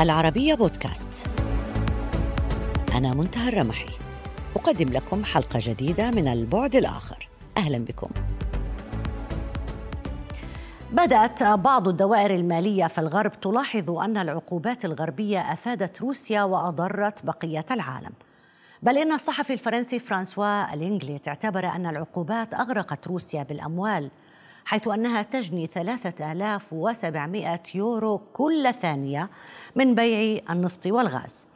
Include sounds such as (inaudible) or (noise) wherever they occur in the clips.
العربية بودكاست. أنا منتهى الرمحي. أقدم لكم حلقة جديدة من البعد الآخر. أهلا بكم. بدأت بعض الدوائر المالية في الغرب تلاحظ أن العقوبات الغربية أفادت روسيا وأضرت بقية العالم. بل إن الصحفي الفرنسي فرانسوا الإنجليت اعتبر أن العقوبات أغرقت روسيا بالأموال. حيث أنها تجني 3700 يورو كل ثانية من بيع النفط والغاز.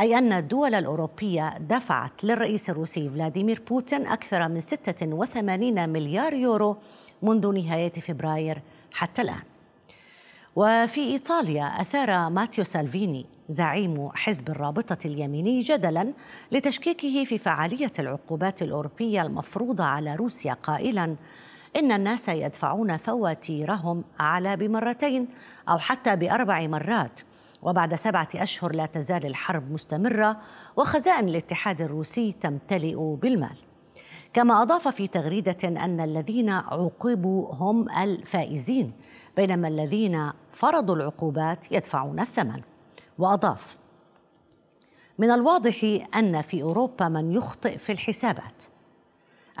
أي أن الدول الأوروبية دفعت للرئيس الروسي فلاديمير بوتين أكثر من 86 مليار يورو منذ نهاية فبراير حتى الآن. وفي إيطاليا أثار ماتيو سالفيني زعيم حزب الرابطة اليميني جدلا لتشكيكه في فعالية العقوبات الأوروبية المفروضة على روسيا قائلا إن الناس يدفعون فواتيرهم أعلى بمرتين أو حتى بأربع مرات. وبعد سبعة أشهر لا تزال الحرب مستمرة وخزائن الاتحاد الروسي تمتلئ بالمال. كما أضاف في تغريدة أن الذين عوقبوا هم الفائزين بينما الذين فرضوا العقوبات يدفعون الثمن. وأضاف من الواضح أن في أوروبا من يخطئ في الحسابات.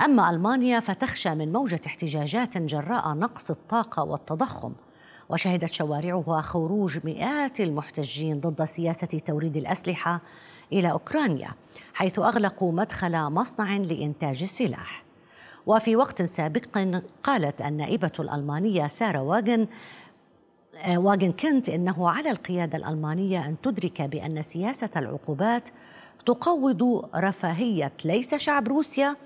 أما ألمانيا فتخشى من موجة احتجاجات جراء نقص الطاقة والتضخم وشهدت شوارعها خروج مئات المحتجين ضد سياسة توريد الأسلحة إلى أوكرانيا حيث أغلقوا مدخل مصنع لإنتاج السلاح. وفي وقت سابق قالت النائبة الألمانية سارة واجن آه، واجن كنت إنه على القيادة الألمانية أن تدرك بأن سياسة العقوبات تقوض رفاهية ليس شعب روسيا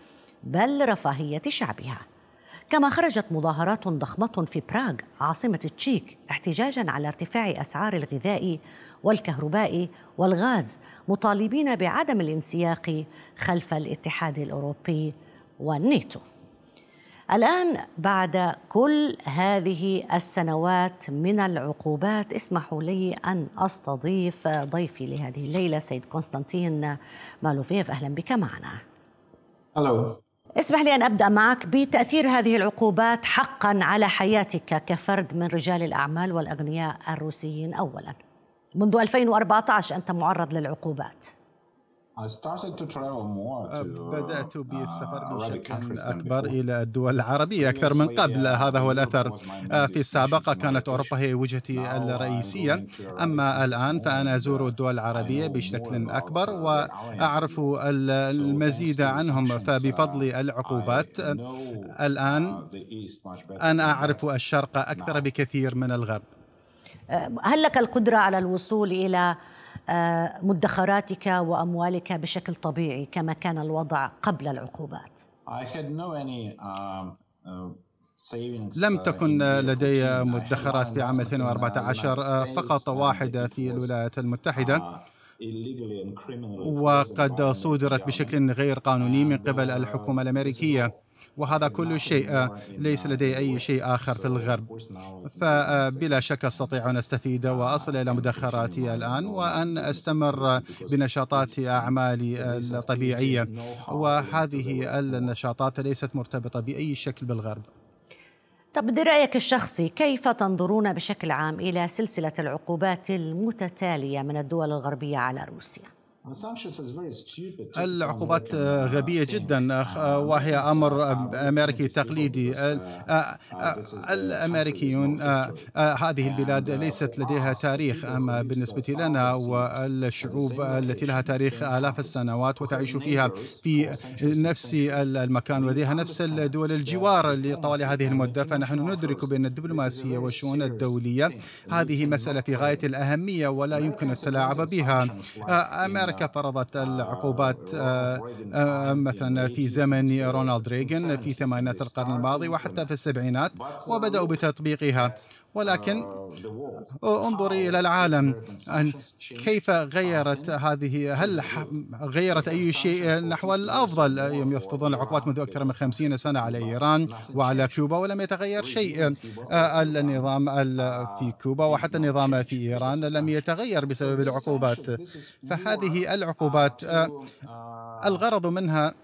بل رفاهية شعبها. كما خرجت مظاهرات ضخمة في براغ عاصمة التشيك احتجاجا على ارتفاع أسعار الغذاء والكهرباء والغاز مطالبين بعدم الانسياق خلف الاتحاد الأوروبي والناتو. الآن بعد كل هذه السنوات من العقوبات اسمحوا لي أن أستضيف ضيفي لهذه الليلة سيد قسطنطين مالوفيف أهلا بك معنا. Hello. اسمح لي أن أبدأ معك بتأثير هذه العقوبات حقا على حياتك كفرد من رجال الأعمال والأغنياء الروسيين أولا. منذ 2014 أنت معرض للعقوبات. بدأت بالسفر بشكل أكبر إلى الدول العربية أكثر من قبل. هذا هو الأثر. في السابق كانت أوروبا هي وجهتي الرئيسية. أما الآن فأنا أزور الدول العربية بشكل أكبر وأعرف المزيد عنهم. فبفضل العقوبات الآن أنا أعرف الشرق أكثر بكثير من الغرب. هل لك القدرة على الوصول إلى آه، مدخراتك وأموالك بشكل طبيعي كما كان الوضع قبل العقوبات. Um, uh, لم تكن لدي مدخرات في عام 2014 آه، فقط واحدة في الولايات المتحدة. uh, وقد صودرت بشكل غير قانوني من قبل الحكومة الأمريكية. وهذا كل شيء ليس لدي أي شيء آخر في الغرب. فبلا شك أستطيع أن أستفيد وأصل إلى مدخراتي الآن وأن أستمر بنشاطات أعمالي الطبيعية. وهذه النشاطات ليست مرتبطة بأي شكل بالغرب. طب برأيك الشخصي كيف تنظرون بشكل عام إلى سلسلة العقوبات المتتالية من الدول الغربية على روسيا؟ العقوبات غبية جدا وهي أمر أمريكي تقليدي. الأمريكيون هذه البلاد ليست لديها تاريخ أما بالنسبة لنا والشعوب التي لها تاريخ آلاف السنوات وتعيش فيها في نفس المكان ولديها نفس الدول الجوار لطوال هذه المدة فنحن ندرك بأن الدبلوماسية والشؤون الدولية. هذه مسألة في غاية الأهمية ولا يمكن التلاعب بها. أمريكا أمريكا فرضت العقوبات آه، آه، مثلا في زمن رونالد ريغان في ثمانينات القرن الماضي وحتى في السبعينات وبدأوا بتطبيقها. ولكن انظري إلى العالم. كيف غيرت هذه؟ هل غيرت أي شيء نحو الأفضل؟ يفرضون العقوبات منذ أكثر من خمسين سنة على إيران وعلى كوبا ولم يتغير شيء. النظام في كوبا وحتى النظام في إيران لم يتغير بسبب العقوبات. فهذه العقوبات الغرض منها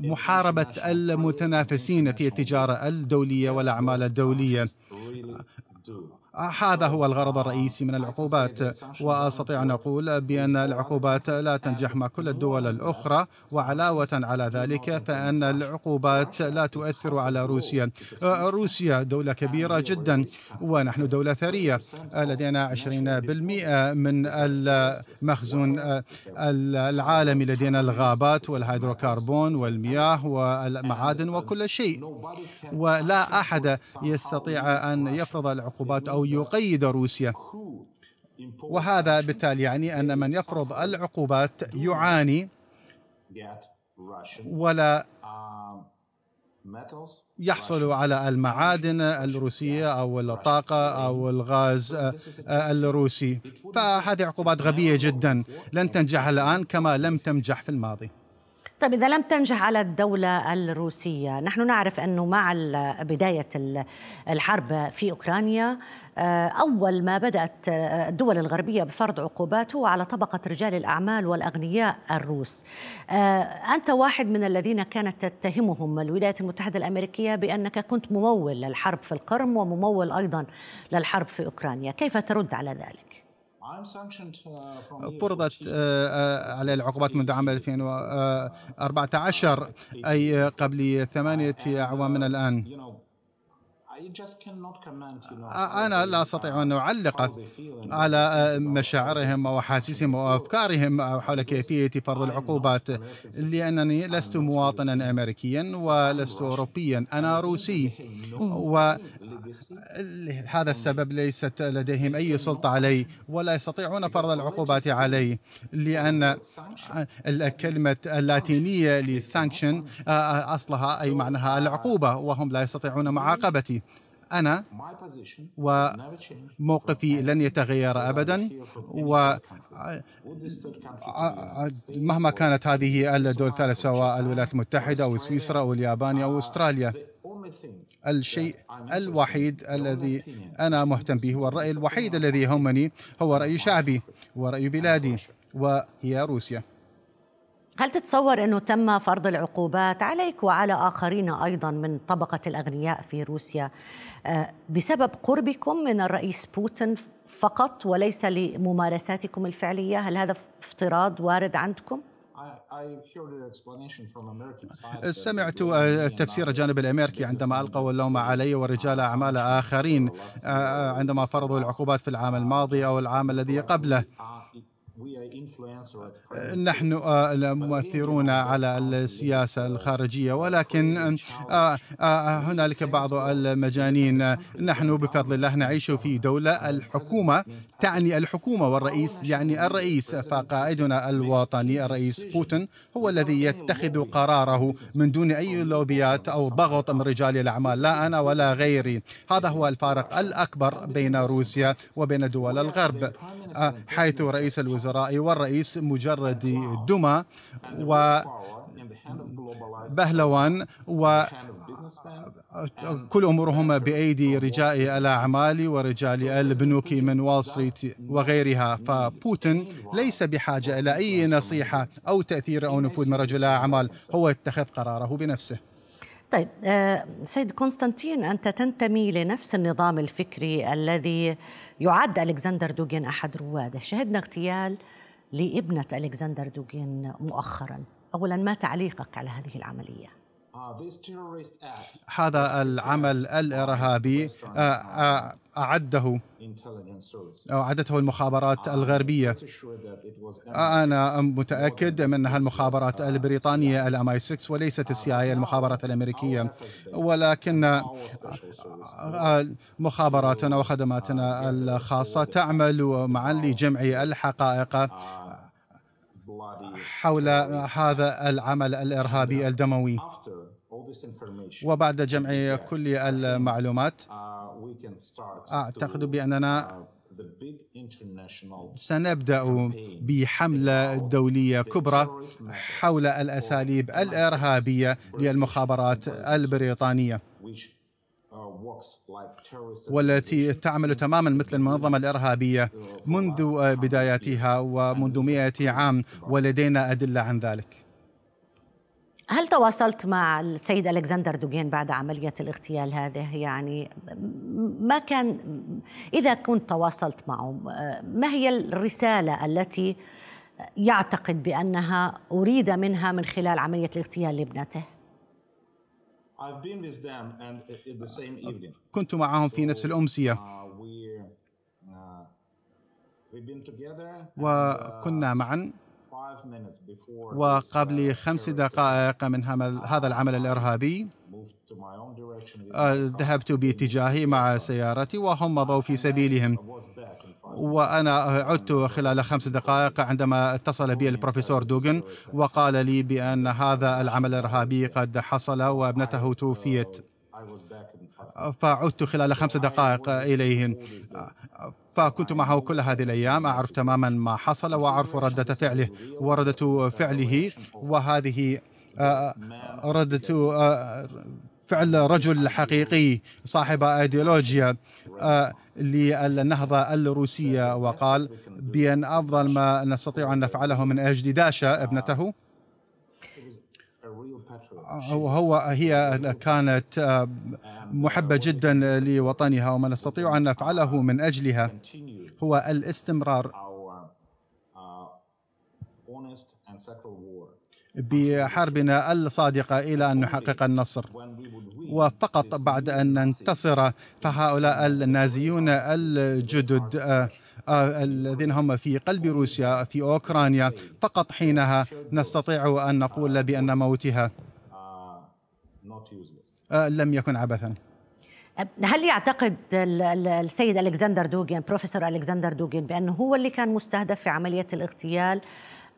محاربة المتنافسين في التجارة الدولية والأعمال الدولية. هذا هو الغرض الرئيسي من العقوبات وأستطيع أن أقول بأن العقوبات لا تنجح مع كل الدول الأخرى وعلاوة على ذلك فإن العقوبات لا تؤثر على روسيا. روسيا دولة كبيرة جدا ونحن دولة ثرية لدينا 20% من المخزون العالمي لدينا الغابات والهيدروكربون والمياه والمعادن وكل شيء. ولا أحد يستطيع أن يفرض العقوبات أو يقيد روسيا. وهذا بالتالي يعني أن من يفرض العقوبات يعاني ولا يحصل على المعادن الروسية أو الطاقة أو الغاز الروسي. فهذه عقوبات غبية جدا. لن تنجح الآن كما لم تنجح في الماضي. طيب إذا لم تنجح على الدولة الروسية نحن نعرف أنه مع بداية الحرب في أوكرانيا آه، أول ما بدأت آه، الدول الغربية بفرض عقوبات هو على طبقة رجال الأعمال والأغنياء الروس آه، أنت واحد من الذين كانت تتهمهم الولايات المتحدة الأمريكية بأنك كنت ممول للحرب في القرم وممول أيضا للحرب في أوكرانيا كيف ترد على ذلك؟ فرضت عليه العقوبات منذ عام 2014 أي قبل ثمانية أعوام من الآن. أنا لا أستطيع أن أعلق على مشاعرهم وأحاسيسهم وأفكارهم حول كيفية فرض العقوبات. لأنني لست مواطنا أمريكيا ولست أوروبيا. أنا روسي. و هذا السبب ليست لديهم أي سلطة علي ولا يستطيعون فرض العقوبات علي. لأن الكلمة اللاتينية لسانكشن أصلها أي معناها العقوبة وهم لا يستطيعون معاقبتي. أنا وموقفي لن يتغير أبدا ومهما كانت هذه الدول الثلاث سواء الولايات المتحدة أو سويسرا أو اليابان أو أستراليا الشيء الوحيد الذي أنا مهتم به والرأي الوحيد الذي يهمني هو رأي شعبي ورأي بلادي وهي روسيا. هل تتصور أنه تم فرض العقوبات عليك وعلى آخرين أيضا من طبقة الأغنياء في روسيا آه، بسبب قربكم من الرئيس بوتين فقط وليس لممارساتكم الفعلية؟ هل هذا افتراض وارد عندكم؟ (laughs) سمعت تفسير الجانب الأمريكي عندما القوا اللوم علي ورجال أعمال آخرين آه، عندما فرضوا العقوبات في العام الماضي أو العام الذي قبله نحن آه، مؤثرون على السياسة الخارجية ولكن آه، آه، هنالك بعض المجانين. نحن بفضل الله نعيش في دولة الحكومة تعني الحكومة والرئيس يعني الرئيس فقائدنا الوطني الرئيس بوتين هو الذي يتخذ قراره من دون أي لوبيات أو ضغط من رجال الأعمال لا أنا ولا غيري. هذا هو الفارق الأكبر بين روسيا وبين دول الغرب. حيث رئيس الوزراء والرئيس مجرد دمى و بهلوان و كل أمورهم بأيدي رجال الأعمال ورجال البنوك من وول ستريت وغيرها. فبوتين ليس بحاجة إلى أي نصيحة أو تأثير أو نفوذ من رجل الاعمال هو يتخذ قراره بنفسه. طيب آه، سيد كونستانتين أنت تنتمي لنفس النظام الفكري الذي يعد ألكسندر دوغين أحد رواده. شهدنا اغتيال لابنة ألكسندر دوغين مؤخرا. اولا ما تعليقك على هذه العملية؟ هذا العمل الإرهابي آه، آه، أعده أعدته المخابرات الغربية. أنا متأكد من انها المخابرات البريطانية الام اي 6 وليست السي اي المخابرات الأمريكية. ولكن آه، مخابراتنا وخدماتنا الخاصة تعمل معا لجمع الحقائق حول هذا العمل الإرهابي الدموي. وبعد جمع كل المعلومات أعتقد بأننا سنبدأ بحملة دولية كبرى حول الأساليب الإرهابية للمخابرات البريطانية والتي تعمل تماما مثل المنظمة الإرهابية منذ بداياتها ومنذ مئة عام ولدينا أدلة عن ذلك. هل تواصلت مع السيد ألكسندر دوغين بعد عملية الاغتيال هذه؟ يعني ما كان إذا كنت تواصلت معه ما هي الرسالة التي يعتقد بأنها أريد منها من خلال عملية الاغتيال لابنته؟ كنت معهم في نفس الأمسية. وكنا معا. وقبل خمس دقائق من هذا العمل الإرهابي. آه، ذهبت باتجاهي مع سيارتي وهم مضوا في سبيلهم. وأنا عدت خلال خمس دقائق عندما اتصل بي البروفيسور دوغن وقال لي بأن هذا العمل الإرهابي قد حصل وابنته توفيت. فعدت خلال خمس دقائق إليهم. فكنت معه كل هذه الأيام أعرف تماما ما حصل وأعرف ردة فعله وردة فعله وهذه آه، ردة آه، فعل رجل حقيقي صاحب ايديولوجيا آه، للنهضة الروسية وقال بأن أفضل ما نستطيع أن نفعله من أجل داشا ابنته. وهو هي كانت آه، محبة جدا لوطنها وما نستطيع أن نفعله من أجلها. هو الاستمرار. بحربنا الصادقة إلى أن نحقق النصر. وفقط بعد أن ننتصر فهؤلاء النازيون الجدد آه، آه، الذين هم في قلب روسيا في أوكرانيا فقط حينها نستطيع أن نقول بأن موتها. لم يكن عبثا. هل يعتقد السيد ألكسندر دوغين بروفيسور ألكسندر دوغين بأنه هو اللي كان مستهدف في عملية الاغتيال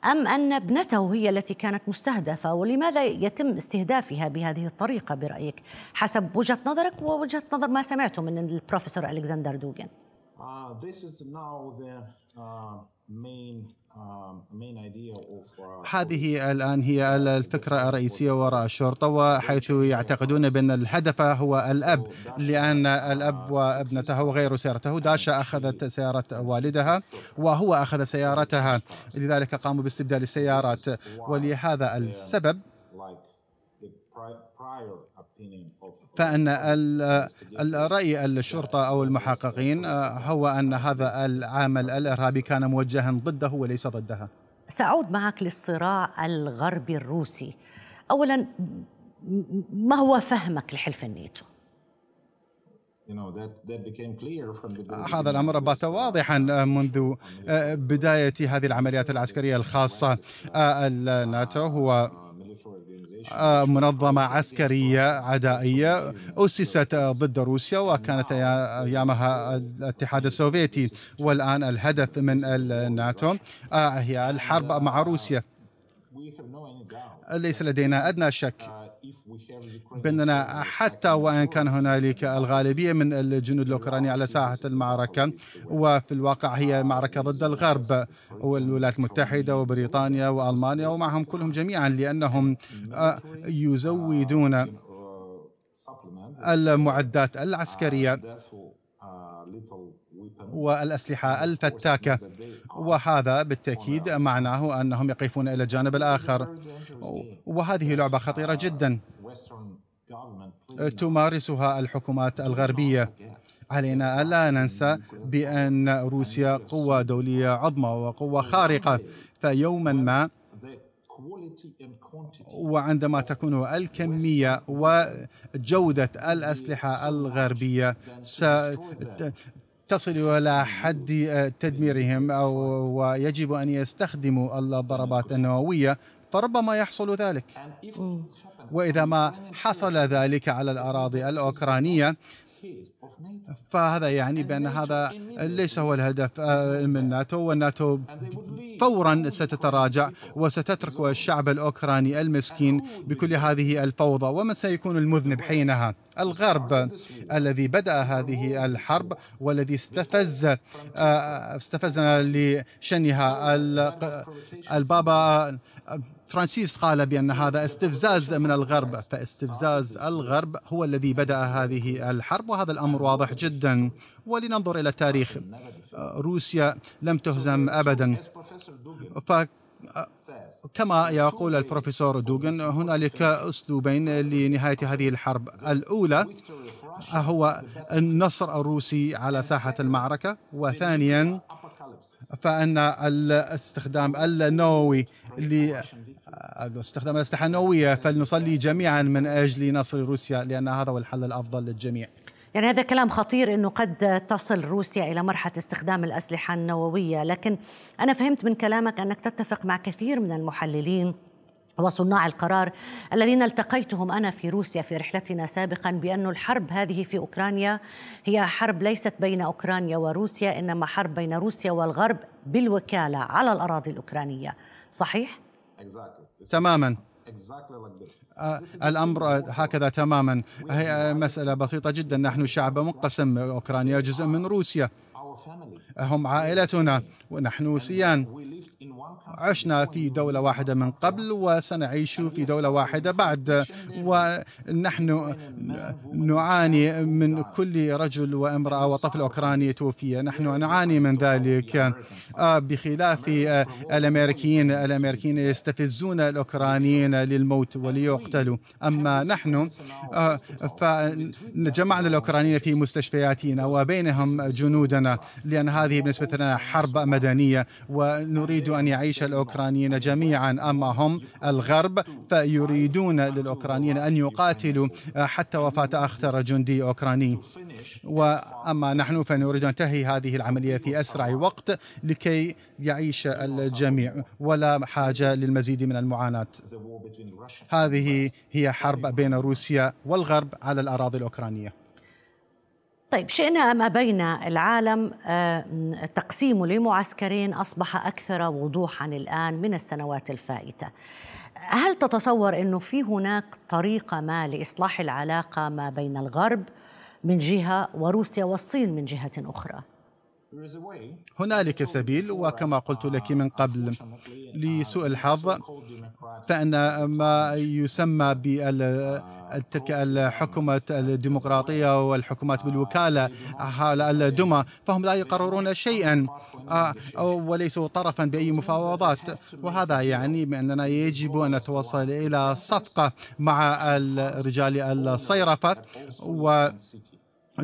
أم أن ابنته هي التي كانت مستهدفة؟ ولماذا يتم استهدافها بهذه الطريقة برأيك حسب وجهة نظرك ووجهة نظر ما سمعته من البروفيسور ألكسندر دوغين؟ Uh, the uh, هذه الآن هي الفكرة الرئيسية وراء الشرطة وحيث يعتقدون بأن الهدف هو الأب لأن الأب وابنته وغير سيارته. داشا أخذت سيارة والدها وهو أخذ سيارتها. لذلك قاموا باستبدال السيارات. ولهذا السبب فأن الرأي الشرطة أو المحققين آه، هو أن هذا العمل الإرهابي كان موجها ضده وليس ضدها. سأعود معك للصراع الغربي الروسي. أولا ما هو فهمك لحلف الناتو؟ هذا الأمر بات واضحا منذ آه، بداية هذه العمليات العسكرية الخاصة. آه، الناتو هو آه، منظمة عسكرية عدائية أسست ضد روسيا وكانت أيامها الاتحاد السوفيتي. والآن الهدف من الناتو آه، هي الحرب مع روسيا. ليس لدينا أدنى شك. بأننا حتى وإن كان هنالك الغالبية من الجنود الأوكراني على ساحة المعركة وفي الواقع هي معركة ضد الغرب والولايات المتحدة وبريطانيا وألمانيا ومعهم كلهم جميعا لأنهم آه، يزودون المعدات العسكرية والأسلحة الفتاكة. وهذا بالتأكيد معناه أنهم يقفون إلى الجانب الآخر. وهذه لعبة خطيرة جدا. تمارسها الحكومات الغربية. علينا ألا ننسى بأن روسيا قوة دولية عظمى وقوة خارقة. فيوما ما وعندما تكون الكمية وجودة الأسلحة الغربية تصل إلى حد تدميرهم أو ويجب أن يستخدموا الضربات النووية. فربما يحصل ذلك. وإذا ما حصل ذلك على الأراضي الأوكرانية فهذا يعني بأن هذا ليس هو الهدف آه، من الناتو والناتو فورا ستتراجع وستترك الشعب الأوكراني المسكين بكل هذه الفوضى. ومن سيكون المذنب حينها؟ الغرب الذي بدأ هذه الحرب والذي استفز آه، استفزنا لشنها البابا فرانسيس قال بأن هذا استفزاز من الغرب فاستفزاز الغرب هو الذي بدأ هذه الحرب وهذا الأمر واضح جدا. ولننظر إلى التاريخ روسيا لم تهزم أبدا. كما يقول البروفيسور دوغن هنالك أسلوبين لنهاية هذه الحرب. الأولى هو النصر الروسي على ساحة المعركة وثانيا فأن الاستخدام النووي استخدام الأسلحة النووية فلنصلي جميعا من أجل نصر روسيا لأن هذا هو الحل الأفضل للجميع. يعني هذا كلام خطير إنه قد تصل روسيا إلى مرحلة استخدام الأسلحة النووية، لكن أنا فهمت من كلامك أنك تتفق مع كثير من المحللين وصناع القرار الذين التقيتهم أنا في روسيا في رحلتنا سابقا بأن الحرب هذه في أوكرانيا هي حرب ليست بين أوكرانيا وروسيا إنما حرب بين روسيا والغرب بالوكالة على الأراضي الأوكرانية، صحيح؟ تماما. آه، الأمر هكذا تماما. هي مسألة بسيطة جدا. نحن شعب منقسم أوكرانيا جزء من روسيا. هم عائلتنا ونحن سيان عشنا في دولة واحدة من قبل وسنعيش في دولة واحدة بعد ونحن نعاني من كل رجل وامرأة وطفل أوكراني توفي. نحن نعاني من ذلك. آه، بخلاف آه، الأمريكيين الأمريكيين يستفزون الأوكرانيين للموت وليقتلوا. أما نحن آه، فجمعنا الأوكرانيين في مستشفياتنا وبينهم جنودنا لأن هذه بالنسبة لنا حرب مدنية ونريد أن يعيش الأوكرانيين جميعا أما هم الغرب؟ فيريدون للأوكرانيين أن يقاتلوا حتى وفاة أخطر جندي أوكراني. وأما نحن فنريد أن ننتهي هذه العملية في أسرع وقت لكي يعيش الجميع. ولا حاجة للمزيد من المعاناة. هذه هي حرب بين روسيا والغرب على الأراضي الأوكرانية. طيب شئنا أم أبينا العالم آه، تقسيمه لمعسكرين أصبح أكثر وضوحا الآن من السنوات الفائتة هل تتصور أنه في هناك طريقة ما لإصلاح العلاقة ما بين الغرب من جهة وروسيا والصين من جهة أخرى؟ هنالك سبيل وكما قلت لك من قبل لسوء الحظ فإن ما يسمى تلك الحكومة الديمقراطية والحكومات بالوكالة الدمى فهم لا يقررون شيئا آه، وليسوا طرفا بأي مفاوضات. وهذا يعني بأننا يجب أن نتوصل إلى صفقة مع الرجال الصيرفة و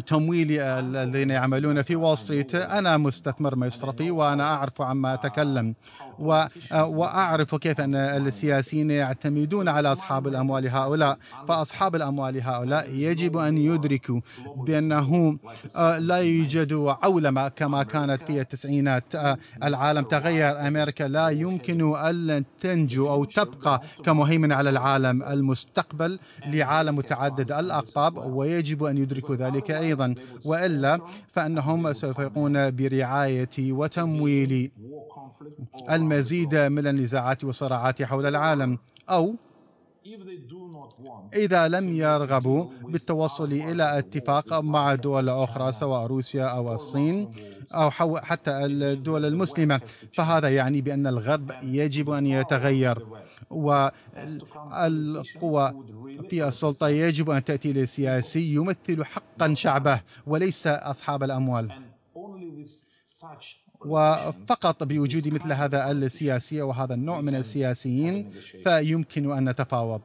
تمويلي الذين يعملون في وول ستريت. أنا مستثمر مصرفي وأنا أعرف عما أتكلم. وأعرف كيف أن السياسيين يعتمدون على أصحاب الأموال هؤلاء. فأصحاب الأموال هؤلاء يجب أن يدركوا بأنه آه، لا يوجد عولمة كما كانت في التسعينات. آه، العالم تغير. أمريكا لا يمكن أن تنجو أو تبقى كمهيمن على العالم المستقبل لعالم متعدد الأقطاب ويجب أن يدركوا ذلك أيضا. وإلا فإنهم سوف يقومون برعاية وتمويل المزيد من النزاعات والصراعات حول العالم أو إذا لم يرغبوا بالتوصل إلى اتفاق مع دول أخرى سواء روسيا أو الصين أو حتى الدول المسلمة. فهذا يعني بأن الغرب يجب أن يتغير والقوى في السلطة يجب أن تأتي لسياسي يمثل حقا شعبه وليس أصحاب الأموال. وفقط بوجود مثل هذا السياسي وهذا النوع من السياسيين فيمكن أن نتفاوض.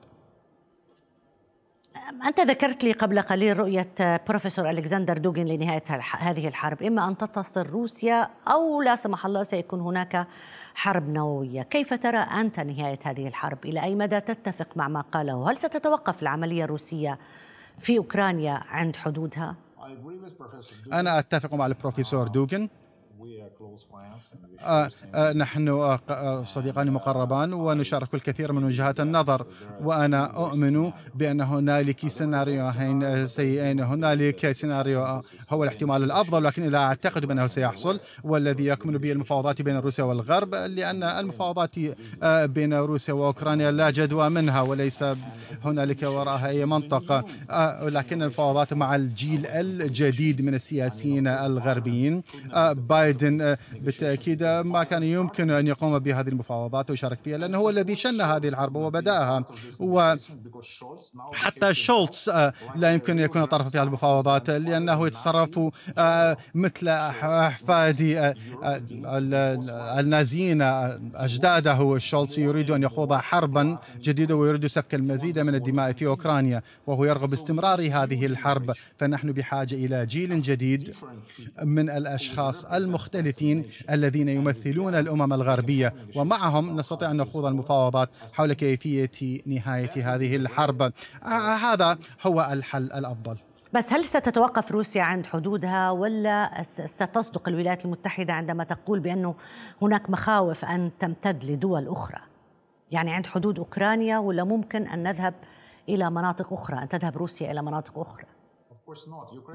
أنت ذكرت لي قبل قليل رؤية بروفيسور ألكسندر دوغن لنهاية هذه الحرب. إما أن تتصل روسيا أو لا سمح الله سيكون هناك حرب نووية. كيف ترى أنت نهاية هذه الحرب؟ إلى أي مدى تتفق مع ما قاله؟ هل ستتوقف العملية الروسية في أوكرانيا عند حدودها؟ أنا أتفق مع البروفيسور دوغن نحن آه صديقان مقربان ونشارك الكثير من وجهات النظر. وأنا أؤمن بأن هنالك سيناريوهين سيئين. هنالك سيناريو هو الاحتمال الأفضل لكن لا أعتقد بأنه سيحصل. والذي يكمن به المفاوضات بين روسيا والغرب لأن المفاوضات آه بين روسيا وأوكرانيا لا جدوى منها وليس هنالك وراءها أي منطقة. آه لكن المفاوضات مع الجيل الجديد من السياسيين الغربيين. آه بايدن بايدن بالتأكيد ما كان يمكن أن يقوم بهذه المفاوضات ويشارك فيها لأنه هو الذي شن هذه الحرب وبدأها. وحتى شولتز لا يمكن أن يكون طرفا في هذه المفاوضات لأنه يتصرف مثل أحفاد النازيين أجداده. شولتز يريد أن يخوض حربا جديدة ويريد سفك المزيد من الدماء في أوكرانيا وهو يرغب باستمرار هذه الحرب. فنحن بحاجة إلى جيل جديد من الأشخاص المختلفين الذين يمثلون الأمم الغربية ومعهم نستطيع أن نخوض المفاوضات حول كيفية نهاية هذه الحرب. هذا هو الحل الأفضل. بس هل ستتوقف روسيا عند حدودها ولا ستصدق الولايات المتحدة عندما تقول بأنه هناك مخاوف أن تمتد لدول أخرى؟ يعني عند حدود أوكرانيا ولا ممكن أن نذهب إلى مناطق أخرى أن تذهب روسيا إلى مناطق أخرى؟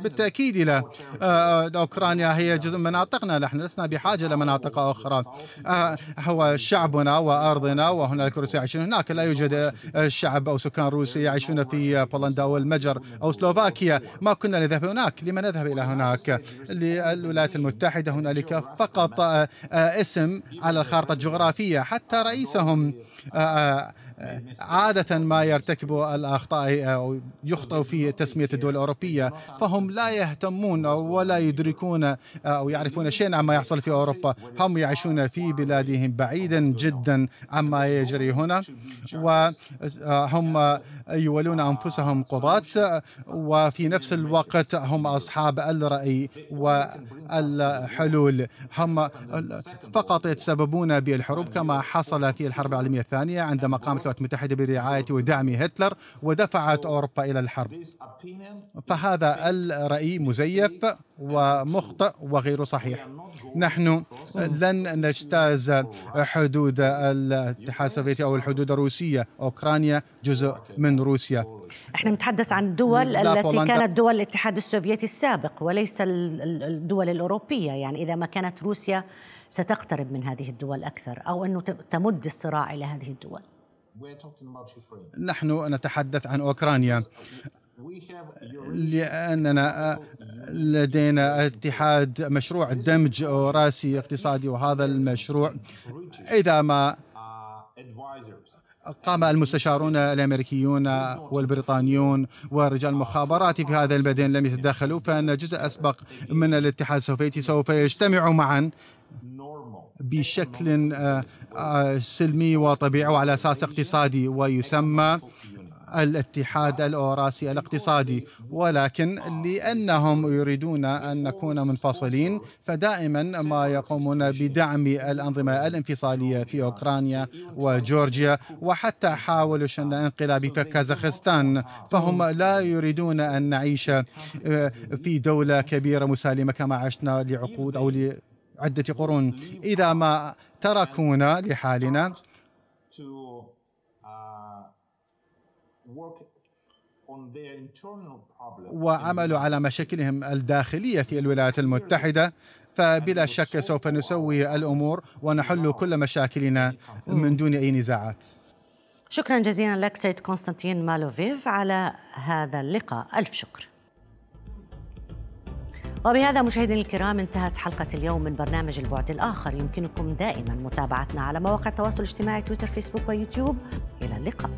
بالتأكيد لا. آه، آه، أوكرانيا هي جزء من مناطقنا نحن لسنا بحاجة لمناطق أخرى. آه، هو شعبنا وأرضنا وهناك روس يعيشون هناك. لا يوجد شعب أو سكان روسي يعيشون في بولندا أو المجر أو سلوفاكيا. ما كنا نذهب هناك. لما نذهب إلى هناك؟ للولايات المتحدة هنالك فقط اسم على الخارطة الجغرافية. حتى رئيسهم عادة ما يرتكب الأخطاء أو يخطئ في تسمية الدول الأوروبية فهم لا يهتمون ولا يدركون أو يعرفون شيئا عما يحصل في أوروبا. هم يعيشون في بلادهم بعيدا جدا عما يجري هنا وهم يولون أنفسهم قضاة وفي نفس الوقت هم أصحاب الرأي والحلول. هم فقط يتسببون بالحروب كما حصل في الحرب العالمية الثانية عندما قامت الولايات المتحدة برعاية ودعم هتلر ودفعت أوروبا إلى الحرب. فهذا الرأي مزيف ومخطئ وغير صحيح. نحن لن نجتاز حدود الاتحاد السوفيتي أو الحدود الروسية. أوكرانيا جزء من روسيا. إحنا نتحدث عن الدول التي كانت دول الاتحاد السوفيتي السابق وليس الدول الأوروبية. يعني إذا ما كانت روسيا ستقترب من هذه الدول أكثر أو أنه تمد الصراع إلى هذه الدول. نحن نتحدث عن أوكرانيا. لأننا لدينا اتحاد مشروع دمج رأسي اقتصادي وهذا المشروع إذا ما قام المستشارون الأمريكيون والبريطانيون ورجال المخابرات في هذا البدن لم يتدخلوا فإن جزء أسبق من الاتحاد السوفيتي سوف يجتمع معا. بشكل آه، آه، سلمي وطبيعي وعلى أساس اقتصادي ويسمى الاتحاد الأوراسي الاقتصادي. ولكن لأنهم يريدون أن نكون منفصلين فدائما ما يقومون بدعم الأنظمة الانفصالية في أوكرانيا وجورجيا وحتى حاولوا شن انقلاب في كازاخستان. فهم لا يريدون أن نعيش آه، في دولة كبيرة مسالمة كما عشنا لعقود أو عدة قرون. إذا ما تركونا لحالنا. وعملوا على مشاكلهم الداخلية في الولايات المتحدة. فبلا شك سوف نسوي الأمور ونحل كل مشاكلنا من دون أي نزاعات. شكرا جزيلا لك سيد كونستانتين مالوفيف على هذا اللقاء. ألف شكر. وبهذا مشاهدينا الكرام انتهت حلقة اليوم من برنامج البعد الآخر. يمكنكم دائما متابعتنا على مواقع التواصل الاجتماعي تويتر فيسبوك ويوتيوب. إلى اللقاء.